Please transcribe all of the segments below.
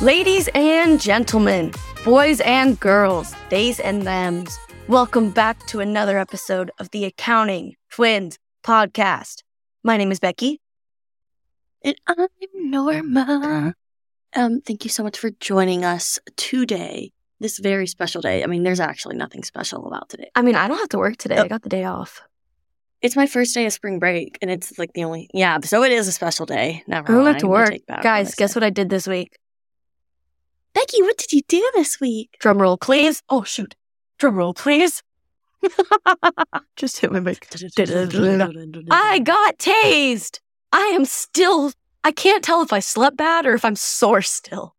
Ladies and gentlemen, boys and girls, theys and thems, welcome back to another episode of the Accounting Twins podcast. My name is Becky. And I'm Norma. Um, thank you so much for joining us today. This very special day. I mean, there's actually nothing special about today. I mean, I don't have to work today. Oh. I got the day off. It's my first day of spring break, and it's like the only yeah. So it is a special day. Never I don't mind. have to work. back Guys, guess said. what I did this week? Becky, what did you do this week? Drum roll, please. Oh, shoot. Drum roll, please. Just hit my mic. I got tased. I am still, I can't tell if I slept bad or if I'm sore still.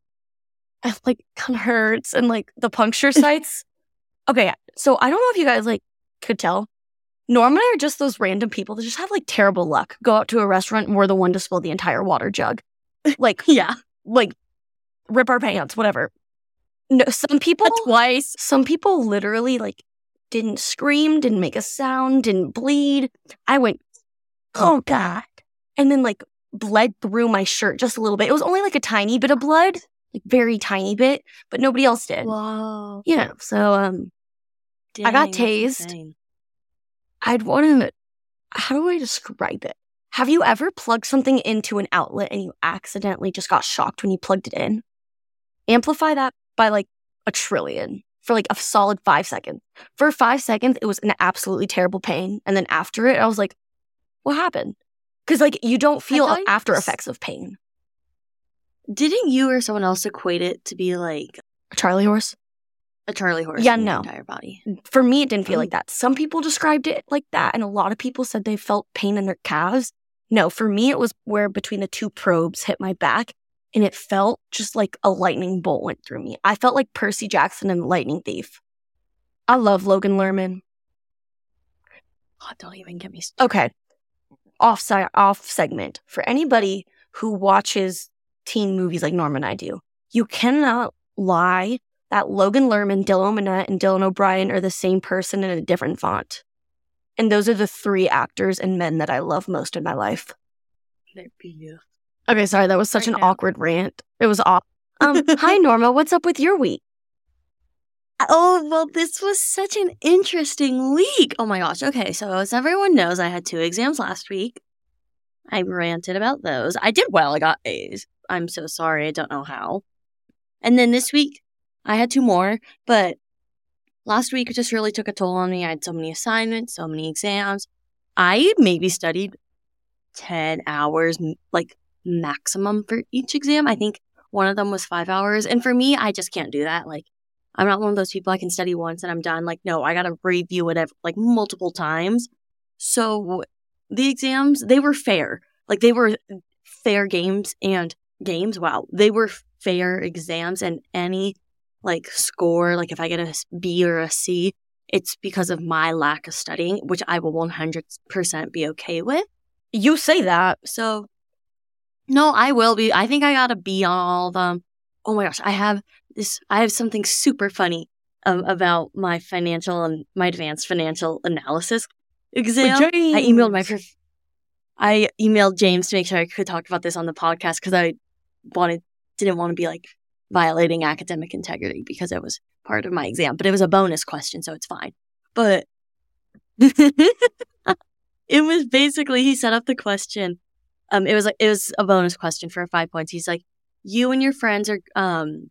It like kind of hurts and like the puncture sites. okay, so I don't know if you guys like could tell. Norm and I are just those random people that just have like terrible luck. Go out to a restaurant and we're the one to spill the entire water jug. Like, yeah, like rip our pants, whatever. No, some people twice. some people literally like didn't scream, didn't make a sound, didn't bleed. I went, oh God. And then like bled through my shirt just a little bit. It was only like a tiny bit of blood, like very tiny bit, but nobody else did. Wow. Yeah. So um I got Dang, tased. I'd want to how do I describe it? Have you ever plugged something into an outlet and you accidentally just got shocked when you plugged it in? Amplify that by like a trillion for like a solid five seconds. For five seconds, it was an absolutely terrible pain. And then after it, I was like, what happened? Because like you don't feel after effects of pain. Didn't you or someone else equate it to be like a Charlie horse? a Charlie horse? Yeah, no. entire body. For me, it didn't feel Mm. like that. Some people described it like that, and a lot of people said they felt pain in their calves. No, for me, it was where between the two probes hit my back, and it felt just like a lightning bolt went through me. I felt like Percy Jackson and the Lightning Thief. I love Logan Lerman. Oh, don't even get me started. Okay, off si- off segment for anybody who watches teen movies like Norm and I do. You cannot lie that Logan Lerman, Dylan Minnette, and Dylan O'Brien are the same person in a different font. And those are the three actors and men that I love most in my life. They're beautiful. Okay, sorry, that was such Right an now. awkward rant. It was off. Um, hi Norma, what's up with your week? Oh, well, this was such an interesting week. Oh my gosh. Okay, so as everyone knows, I had two exams last week. I ranted about those. I did well. I got A's. I'm so sorry. I don't know how. And then this week, I had two more, but last week it just really took a toll on me. I had so many assignments, so many exams. I maybe studied 10 hours, like maximum for each exam. I think one of them was five hours. And for me, I just can't do that. Like, I'm not one of those people I can study once and I'm done. Like, no, I got to review it like multiple times. So the exams, they were fair. Like, they were fair games and games. Wow. They were fair exams and any like score, like if I get a B or a C, it's because of my lack of studying, which I will 100% be okay with. You say that. So, no, I will be. I think I got a B on all of them. Oh my gosh, I have this. I have something super funny um, about my financial and my advanced financial analysis exam. I emailed my. Prof- I emailed James to make sure I could talk about this on the podcast because I wanted didn't want to be like violating academic integrity because it was part of my exam, but it was a bonus question, so it's fine. But it was basically he set up the question. Um, it was like it was a bonus question for five points. He's like, you and your friends are um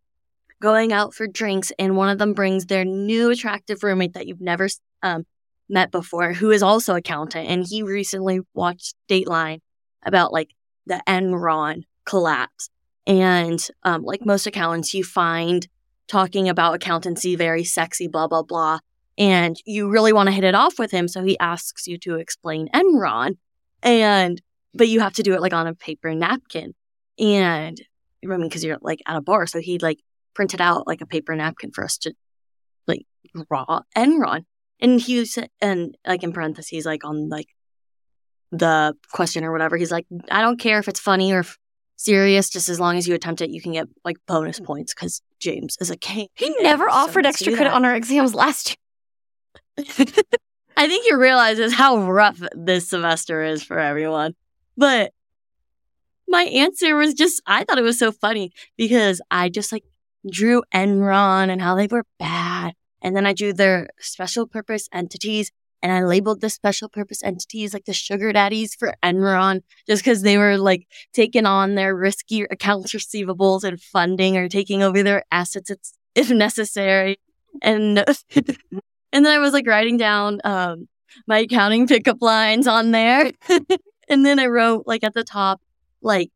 going out for drinks, and one of them brings their new attractive roommate that you've never um met before, who is also accountant, and he recently watched Dateline about like the Enron collapse, and um, like most accountants, you find talking about accountancy very sexy, blah blah blah and you really want to hit it off with him so he asks you to explain enron and but you have to do it like on a paper napkin and i mean because you're like at a bar so he like printed out like a paper napkin for us to like draw enron and he said and like in parentheses like on like the question or whatever he's like i don't care if it's funny or serious just as long as you attempt it you can get like bonus points because james is a king He never offered let's extra credit on our exams last year. I think he realizes how rough this semester is for everyone. But my answer was just, I thought it was so funny because I just like drew Enron and how they were bad. And then I drew their special purpose entities and I labeled the special purpose entities like the sugar daddies for Enron just because they were like taking on their risky accounts receivables and funding or taking over their assets if necessary. And and then I was like writing down um, my accounting pickup lines on there. and then I wrote like at the top like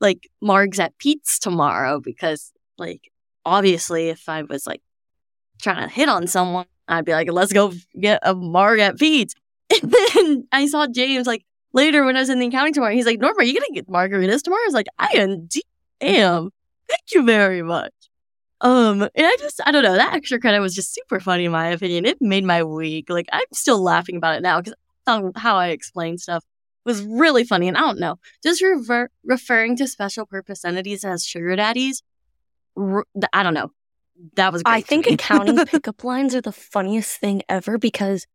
like Marg's at Pete's tomorrow because like obviously if I was like trying to hit on someone, I'd be like, let's go get a Marg at Pete's. And then I saw James like later when I was in the accounting tomorrow. He's like, Norma, are you gonna get margaritas tomorrow? I was like, I indeed am. Thank you very much. Um, and I just, I don't know, that extra credit was just super funny in my opinion. It made my week. Like, I'm still laughing about it now because how I explain stuff was really funny. And I don't know, just rever- referring to special purpose entities as sugar daddies, I don't know. That was I think accounting pickup lines are the funniest thing ever because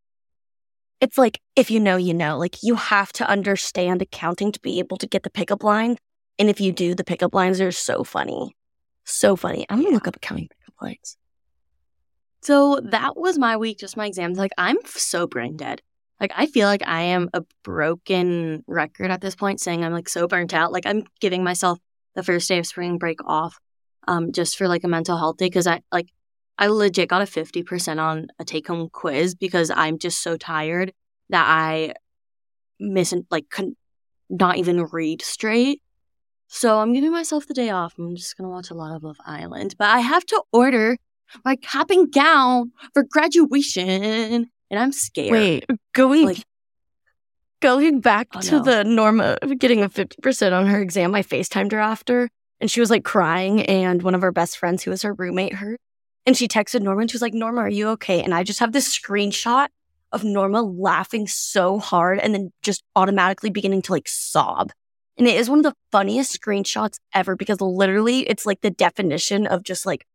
it's like, if you know, you know. Like, you have to understand accounting to be able to get the pickup line. And if you do, the pickup lines are so funny. So funny. I'm gonna look up accounting pickup lines. So that was my week, just my exams. Like I'm so brain dead. Like I feel like I am a broken record at this point, saying I'm like so burnt out. Like I'm giving myself the first day of spring break off, um, just for like a mental health day because I like I legit got a fifty percent on a take home quiz because I'm just so tired that I miss like could not even read straight. So I'm giving myself the day off. I'm just gonna watch a lot of Love Island, but I have to order my cap and gown for graduation, and I'm scared. Wait, going like, going back oh, to no. the Norma getting a fifty percent on her exam. I Facetimed her after, and she was like crying, and one of our best friends, who was her roommate, heard, and she texted Norma, and she was like, "Norma, are you okay?" And I just have this screenshot of Norma laughing so hard, and then just automatically beginning to like sob. And it is one of the funniest screenshots ever because literally it's like the definition of just like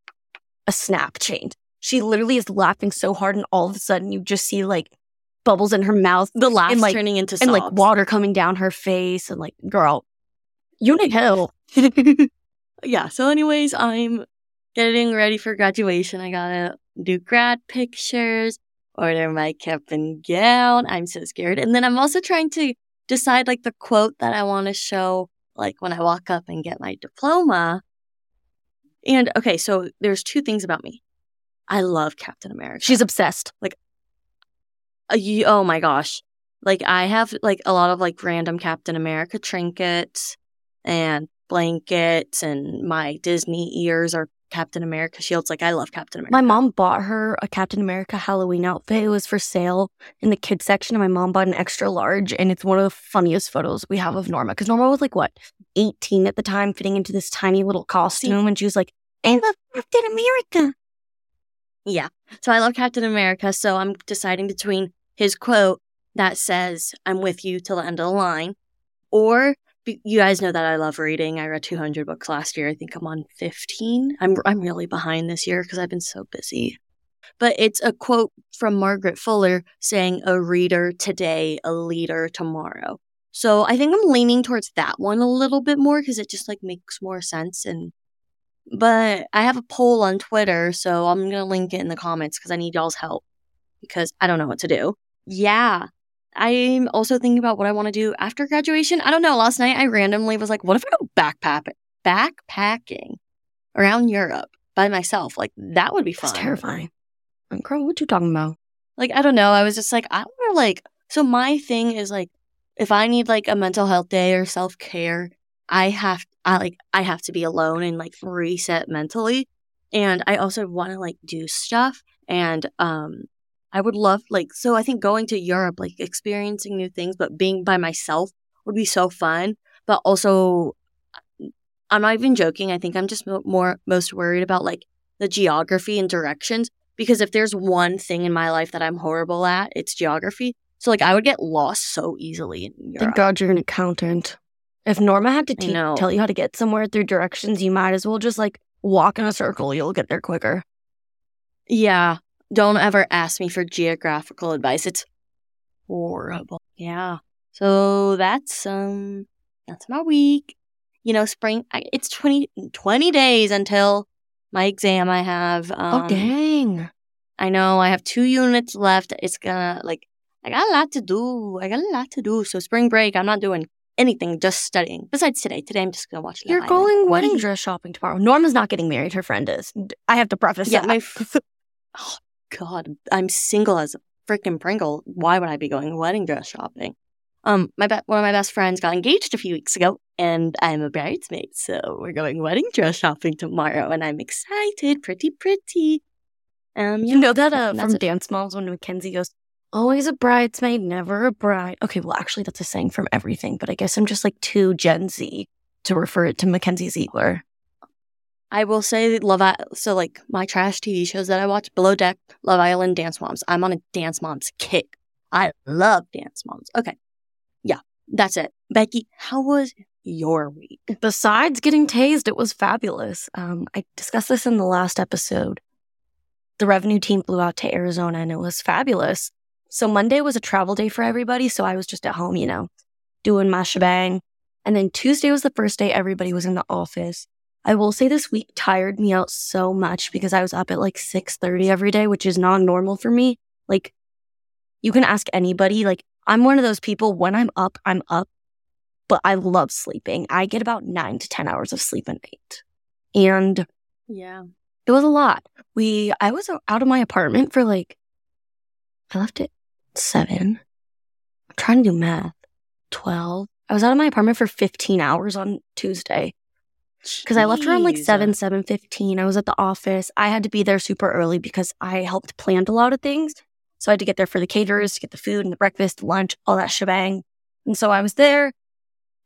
a snap chain. She literally is laughing so hard and all of a sudden you just see like bubbles in her mouth. The laugh and, like, turning into sobs. And like water coming down her face and like, girl, you need help. yeah. So anyways, I'm getting ready for graduation. I gotta do grad pictures, order my cap and gown. I'm so scared. And then I'm also trying to decide like the quote that I want to show like when I walk up and get my diploma. And okay, so there's two things about me. I love Captain America. She's obsessed. Like uh, you, oh my gosh. Like I have like a lot of like random Captain America trinkets and blankets and my Disney ears are Captain America shields. Like I love Captain America. My mom bought her a Captain America Halloween outfit. It was for sale in the kids section, and my mom bought an extra large. And it's one of the funniest photos we have of Norma because Norma was like what eighteen at the time, fitting into this tiny little costume, and she was like, "I love Captain America." Yeah, so I love Captain America. So I'm deciding between his quote that says, "I'm with you till the end of the line," or you guys know that I love reading. I read 200 books last year. I think I'm on 15. I'm I'm really behind this year because I've been so busy. But it's a quote from Margaret Fuller saying, "A reader today, a leader tomorrow." So I think I'm leaning towards that one a little bit more because it just like makes more sense. And but I have a poll on Twitter, so I'm gonna link it in the comments because I need y'all's help because I don't know what to do. Yeah, I'm also thinking about what I want to do after graduation. I don't know. Last night I randomly was like, what if I go backpack backpacking around Europe by myself? Like that would be fun. That's terrifying. And girl, what you talking about? Like I don't know. I was just like, I want to like. So my thing is like, if I need like a mental health day or self care, I have I like I have to be alone and like reset mentally. And I also want to like do stuff and um I would love like so I think going to Europe, like experiencing new things, but being by myself would be so fun. But also I'm not even joking. I think I'm just more most worried about like the geography and directions because if there's one thing in my life that I'm horrible at, it's geography. So like I would get lost so easily in Europe. Thank God you're an accountant. If Norma had to te- tell you how to get somewhere through directions, you might as well just like walk in a circle. You'll get there quicker. Yeah, don't ever ask me for geographical advice. It's horrible. Yeah. So that's um that's my week. you know, spring, I, it's 20, 20 days until my exam I have. Um, oh, dang. I know I have two units left. It's gonna, like, I got a lot to do. I got a lot to do. So spring break, I'm not doing anything, just studying. Besides today. Today, I'm just gonna watch. You're going wedding dress shopping tomorrow. Norma's not getting married. Her friend is. I have to preface Yeah, that. my. F- oh God, I'm single as a freaking Pringle. Why would I be going wedding dress shopping? Um, my be- one of my best friends got engaged a few weeks ago, and I'm a bridesmaid, so we're going wedding dress shopping tomorrow, and I'm excited, pretty, pretty. Um, You know that uh, from. Dance Moms when Mackenzie goes, always a bridesmaid, never a bride. Okay, well, actually, that's a saying from everything, but I guess I'm just like too Gen Z to refer it to Mackenzie Ziegler. I will say Love I- so like my trash TV shows that I watch, Below Deck, Love Island, Dance Moms. I'm on a Dance Moms kick. I love Dance Moms. Okay. Yeah, that's it. Becky, how was your week? Besides getting tased, it was fabulous. Um, I discussed this in the last episode. The revenue team flew out to Arizona and it was fabulous. So Monday was a travel day for everybody. So I was just at home, you know, doing my shebang. And then Tuesday was the first day everybody was in the office. I will say this week tired me out so much because I was up at like 6:30 every day, which is not normal for me. Like you can ask anybody, like I'm one of those people when I'm up, I'm up but I love sleeping. I get about nine to 10 hours of sleep a night. And Yeah. it was a lot. We, I was out of my apartment for like, I left at seven. I'm trying to do math. 12. I was out of my apartment for 15 hours on Tuesday because I left around like 7, 7.15. I was at the office. I had to be there super early because I helped plan a lot of things. So I had to get there for the caterers to get the food and the breakfast, lunch, all that shebang. And so I was there.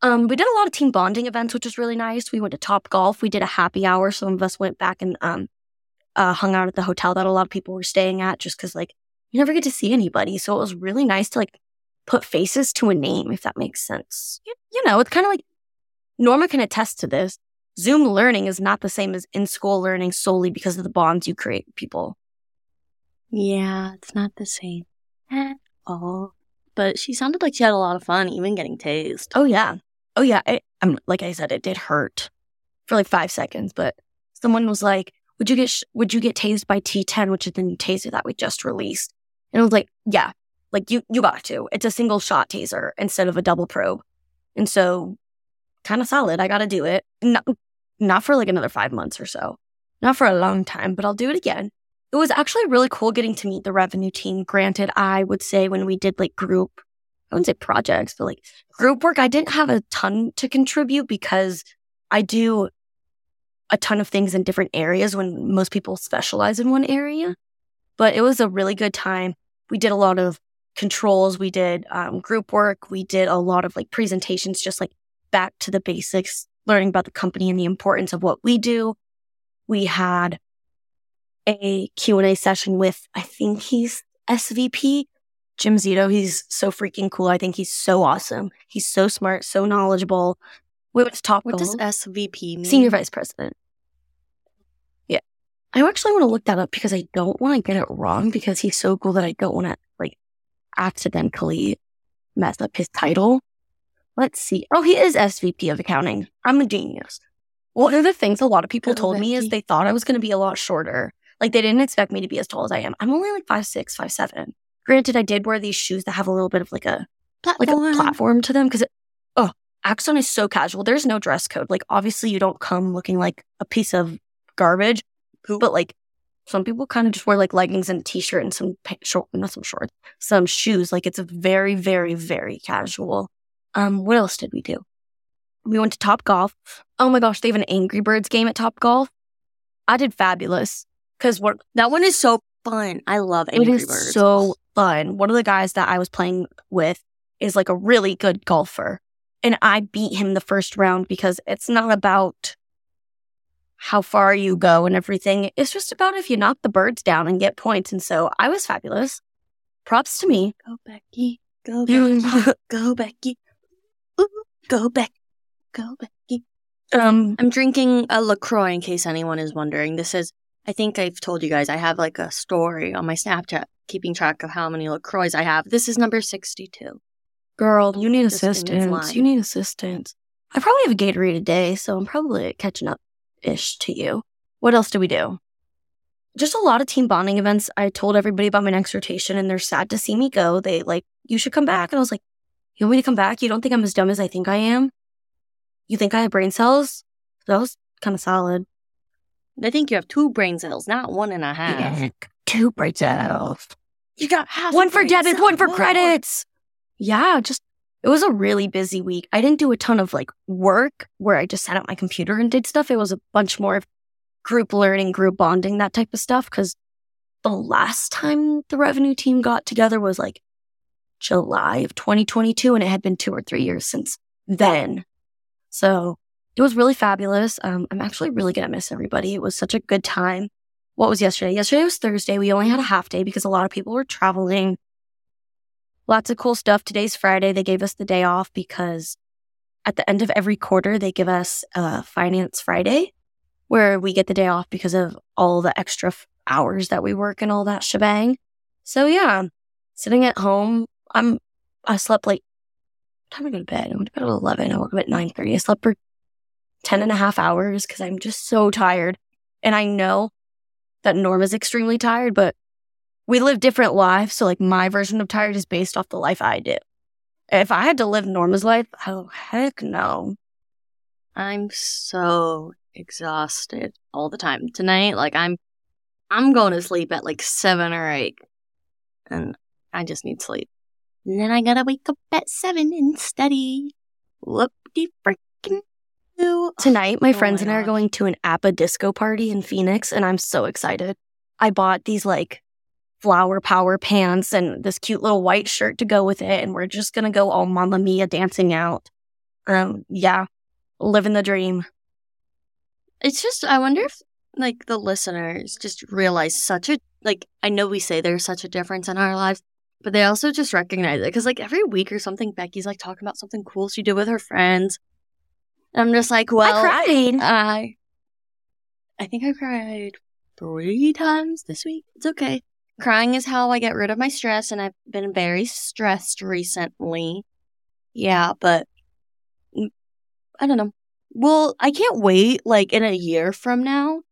Um, we did a lot of team bonding events, which was really nice. We went to Top Golf. We did a happy hour. Some of us went back and um, uh, hung out at the hotel that a lot of people were staying at, just because like you never get to see anybody. So it was really nice to like put faces to a name, if that makes sense. You, you know, it's kind of like Norma can attest to this. Zoom learning is not the same as in school learning solely because of the bonds you create with people. Yeah, it's not the same at all. But she sounded like she had a lot of fun, even getting tased. Oh yeah, oh yeah. It, I'm like I said, it did hurt for like five seconds, but someone was like, "Would you get sh- Would you get tased by T10, which is the new taser that we just released?" And I was like, "Yeah, like you you got to. It's a single shot taser instead of a double probe, and so kind of solid. I got to do it. Not not for like another five months or so, not for a long time, but I'll do it again." It was actually really cool getting to meet the revenue team. Granted, I would say when we did like group, I wouldn't say projects, but like group work, I didn't have a ton to contribute because I do a ton of things in different areas when most people specialize in one area. But it was a really good time. We did a lot of controls. We did um, group work. We did a lot of like presentations, just like back to the basics, learning about the company and the importance of what we do. We had a Q&A session with, I think he's SVP, Jim Zito. He's so freaking cool. I think he's so awesome. He's so smart, so knowledgeable. We went to Top What does SVP mean? Senior Vice President. I actually want to look that up because I don't want to get it wrong because he's so cool that I don't want to like accidentally mess up his title. Let's see. Oh, he is SVP of accounting. I'm a genius. One of the things a lot of people told me is they thought I was going to be a lot shorter. Like they didn't expect me to be as tall as I am. I'm only like five six, five seven. Granted, I did wear these shoes that have a little bit of like a like a platform to them because oh axon is so casual there's no dress code like obviously you don't come looking like a piece of garbage but like some people kind of just wear like leggings and a t-shirt and some pa- short not some shorts some shoes like it's very very very casual um what else did we do we went to top golf oh my gosh they have an angry birds game at top golf i did fabulous because what That one is so fun. I love Angry it is Birds. so fun. One of the guys that I was playing with is like a really good golfer. And I beat him the first round because it's not about how far you go and everything. It's just about if you knock the birds down and get points. And so I was fabulous. Props to me. Go Becky. Go Becky. go Becky. Ooh, go Becky. Go Becky. um, I'm drinking a LaCroix in case anyone is wondering. This is, I think I've told you guys, I have like a story on my Snapchat keeping track of how many LaCroix I have. This is number 62. girl, you need assistance. You need assistance. I probably have a Gatorade a day, so I'm probably catching up ish to you. What else do we do? Just a lot of team bonding events. I told everybody about my next rotation and they're sad to see me go. They like, you should come back. And I was like, you want me to come back? You don't think I'm as dumb as I think I am? You think I have brain cells? That was kind of solid. I think you have two brain cells, not one and a half. Yeah, two brain cells. You got half. One for brain debits, one for credits. Yeah, just it was a really busy week. I didn't do a ton of like work where I just sat at my computer and did stuff. It was a bunch more of group learning, group bonding, that type of stuff. Because the last time the revenue team got together was like July of 2022, and it had been two or three years since then. So it was really fabulous. Um, I'm actually really gonna miss everybody. It was such a good time. What was yesterday? Yesterday was Thursday. We only had a half day because a lot of people were traveling. Lots of cool stuff. Today's Friday. They gave us the day off because at the end of every quarter, they give us a Finance Friday where we get the day off because of all the extra f- hours that we work and all that shebang. So yeah, sitting at home, I'm, I slept like, time I go to bed? I went to bed at 11. I woke up at 9.30. I slept for 10 and a half hours because I'm just so tired. And I know that Norm is extremely tired, but we live different lives. So like my version of tired is based off the life I do. If I had to live Norma's life, oh heck no. I'm so exhausted all the time. Tonight, like I'm I'm going to sleep at like seven or eight. And I just need sleep. And then I gotta wake up at seven and study. Whoop de freaking. Tonight, my Oh friends my and I are going to an ABBA disco party in Phoenix, and I'm so excited. I bought these like flower power pants and this cute little white shirt to go with it, and we're just gonna go all Mamma Mia dancing out. Um, yeah, living the dream. It's just I wonder if like the listeners just realize such a like I know we say there's such a difference in our lives, but they also just recognize it because like every week or something, Becky's like talking about something cool she did with her friends. And I'm just like, well, I cried. I I think I cried three times this week. It's okay. Crying is how I get rid of my stress, and I've been very stressed recently. Yeah, but mm, I don't know. Well, I can't wait like in a year from now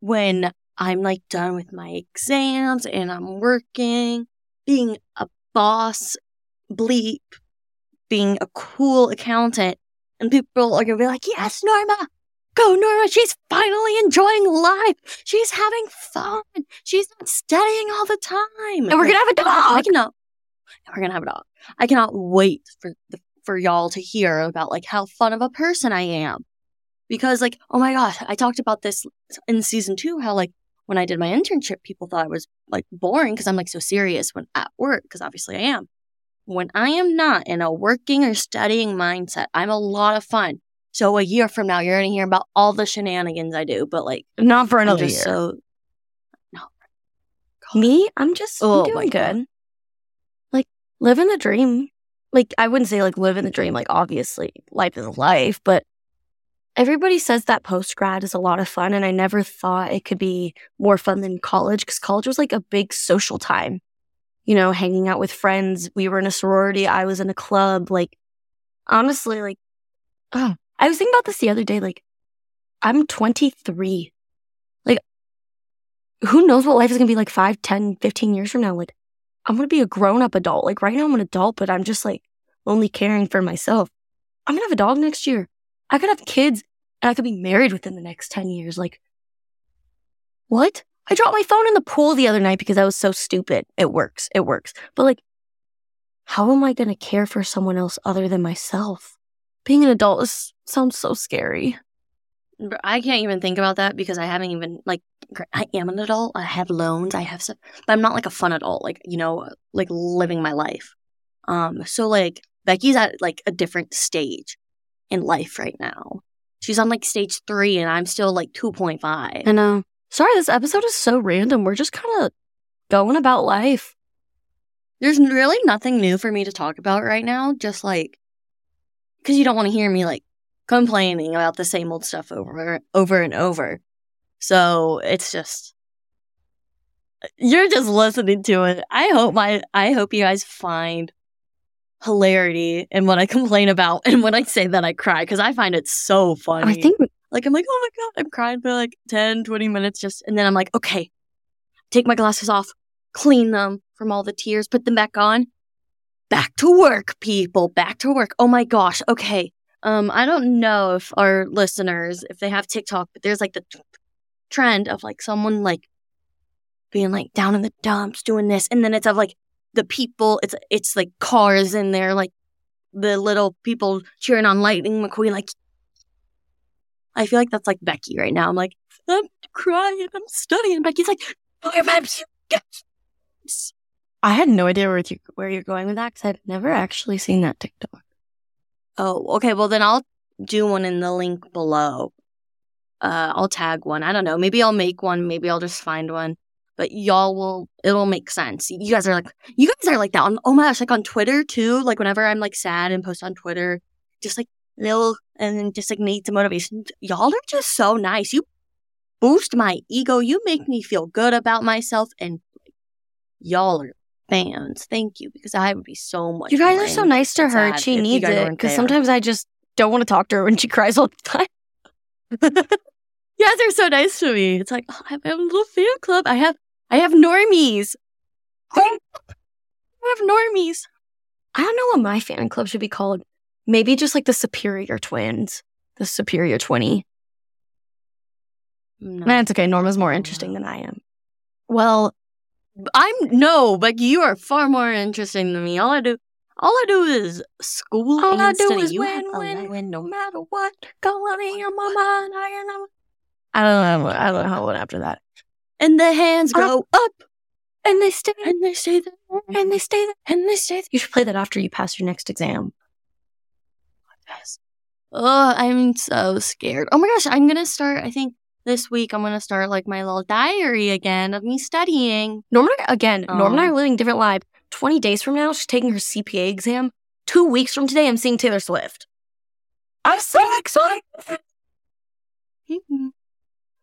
when I'm like done with my exams and I'm working, being a boss, bleep, being a cool accountant, and people are gonna be like, "Yes, Norma, go, Nora. She's finally enjoying life. She's having fun. She's not studying all the time, and we're gonna have a dog. I cannot. We're gonna have a dog. I cannot wait for the, for y'all to hear about like how fun of a person I am, because like oh my gosh, I talked about this in season two. How like when I did my internship, people thought I was like boring because I'm like so serious when at work because obviously I am. When I am not in a working or studying mindset, I'm a lot of fun. So a year from now, you're gonna hear about all the shenanigans I do, but like Not for another year. so Me, I'm just I'm Oh my doing God. good. Like living the dream. Like I wouldn't say like living the dream. Like obviously life is life, but everybody says that post grad is a lot of fun, and I never thought it could be more fun than college because college was like a big social time. You know, hanging out with friends. We were in a sorority. I was in a club. Like honestly, like oh, I was thinking about this the other day. Like I'm 23 Like, who knows what life is going to be like 5, 10, 15 years from now. Like, I'm going to be a grown up adult. Like, right now, I'm an adult, but I'm just like only caring for myself. I'm going to have a dog next year. I could have kids and I could be married within the next 10 years. Like, what? I dropped my phone in the pool the other night because I was so stupid. It works. It works. But like, how am I going to care for someone else other than myself? Being an adult is, sounds so scary. I can't even think about that because I haven't even like I am an adult. I have loans. I have stuff, but I'm not like a fun adult. Like you know, like living my life. Um. So like Becky's at like a different stage in life right now. She's on like stage three, and I'm still like two point five. And uh, sorry, this episode is so random. We're just kind of going about life. There's really nothing new for me to talk about right now. Just like because you don't want to hear me like complaining about the same old stuff over over and over. So it's just you're just listening to it. I hope my I hope you guys find hilarity in what I complain about. And when I say that, I cry because I find it so funny. I think like, I'm like, oh my God, I'm crying for like 10, 20 minutes just, and then I'm like, okay, take my glasses off, clean them from all the tears, put them back on. Back to work, people, back to work. Oh my gosh. Okay. Um, I don't know if our listeners, if they have TikTok, but there's like the trend of like someone like being like down in the dumps doing this, and then it's of like the people. It's it's like cars in there, like the little people cheering on Lightning McQueen. Like I feel like that's like Becky right now. I'm like I'm crying, I'm studying. Becky's like, I had no idea where you where you're going with that because I've never actually seen that TikTok. Oh, okay. Well, then I'll do one in the link below. Uh, I'll tag one. I don't know. Maybe I'll make one. Maybe I'll just find one. But y'all will, it'll make sense. You guys are like, you guys are like that on, oh my gosh, like on Twitter too. Like whenever I'm like sad and post on Twitter, just like little, and then just like need some motivation. Y'all are just so nice. You boost my ego. You make me feel good about myself. And y'all are fans. Thank you, because I would be so much. You guys are so nice to her. She needs it because sometimes I just don't want to talk to her when she cries all the time. you guys are so nice to me. It's like oh, I have a little fan club. I have I have normies. I have normies. I don't know what my fan club should be called. Maybe just like the Superior Twins, the Superior Twenty. No. That's okay. Norma's more interesting than I am. Well, I'm no, but you are far more interesting than me. All I do, all I do is school. All I do study. is win, win, win, no matter what. Going in my mind, I don't know. I don't know. I don't know how it went after that. And the hands go up, up and they stay, and they stay there, and they stay there, and they stay there. You should play that after you pass your next exam. Yes. Oh, I'm so scared. Oh my gosh, I'm gonna start. I think this week I'm gonna start like my little diary again of me studying. Norman again, um, Norman and I are living different lives. Twenty days from now, she's taking her CPA exam. Two weeks from today, I'm seeing Taylor Swift. I'm so excited.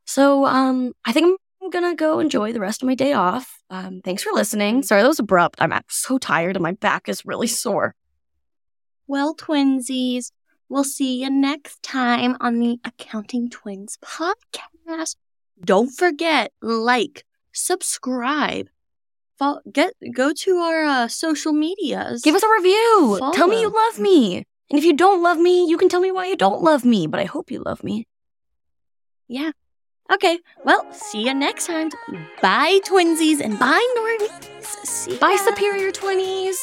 so, um, I think I'm gonna go enjoy the rest of my day off. Um, thanks for listening. Sorry that was abrupt. I'm so tired and my back is really sore. Well, twinsies, we'll see you next time on the Accounting Twins podcast podcast. Don't forget, like, subscribe, follow, get go to our uh, social medias. Give us a review. Follow. Tell me you love me. And if you don't love me, you can tell me why you don't love me. But I hope you love me. Yeah. Okay. Well, see you next time. Bye, twinsies, and bye, normies. See bye, superior twinnies.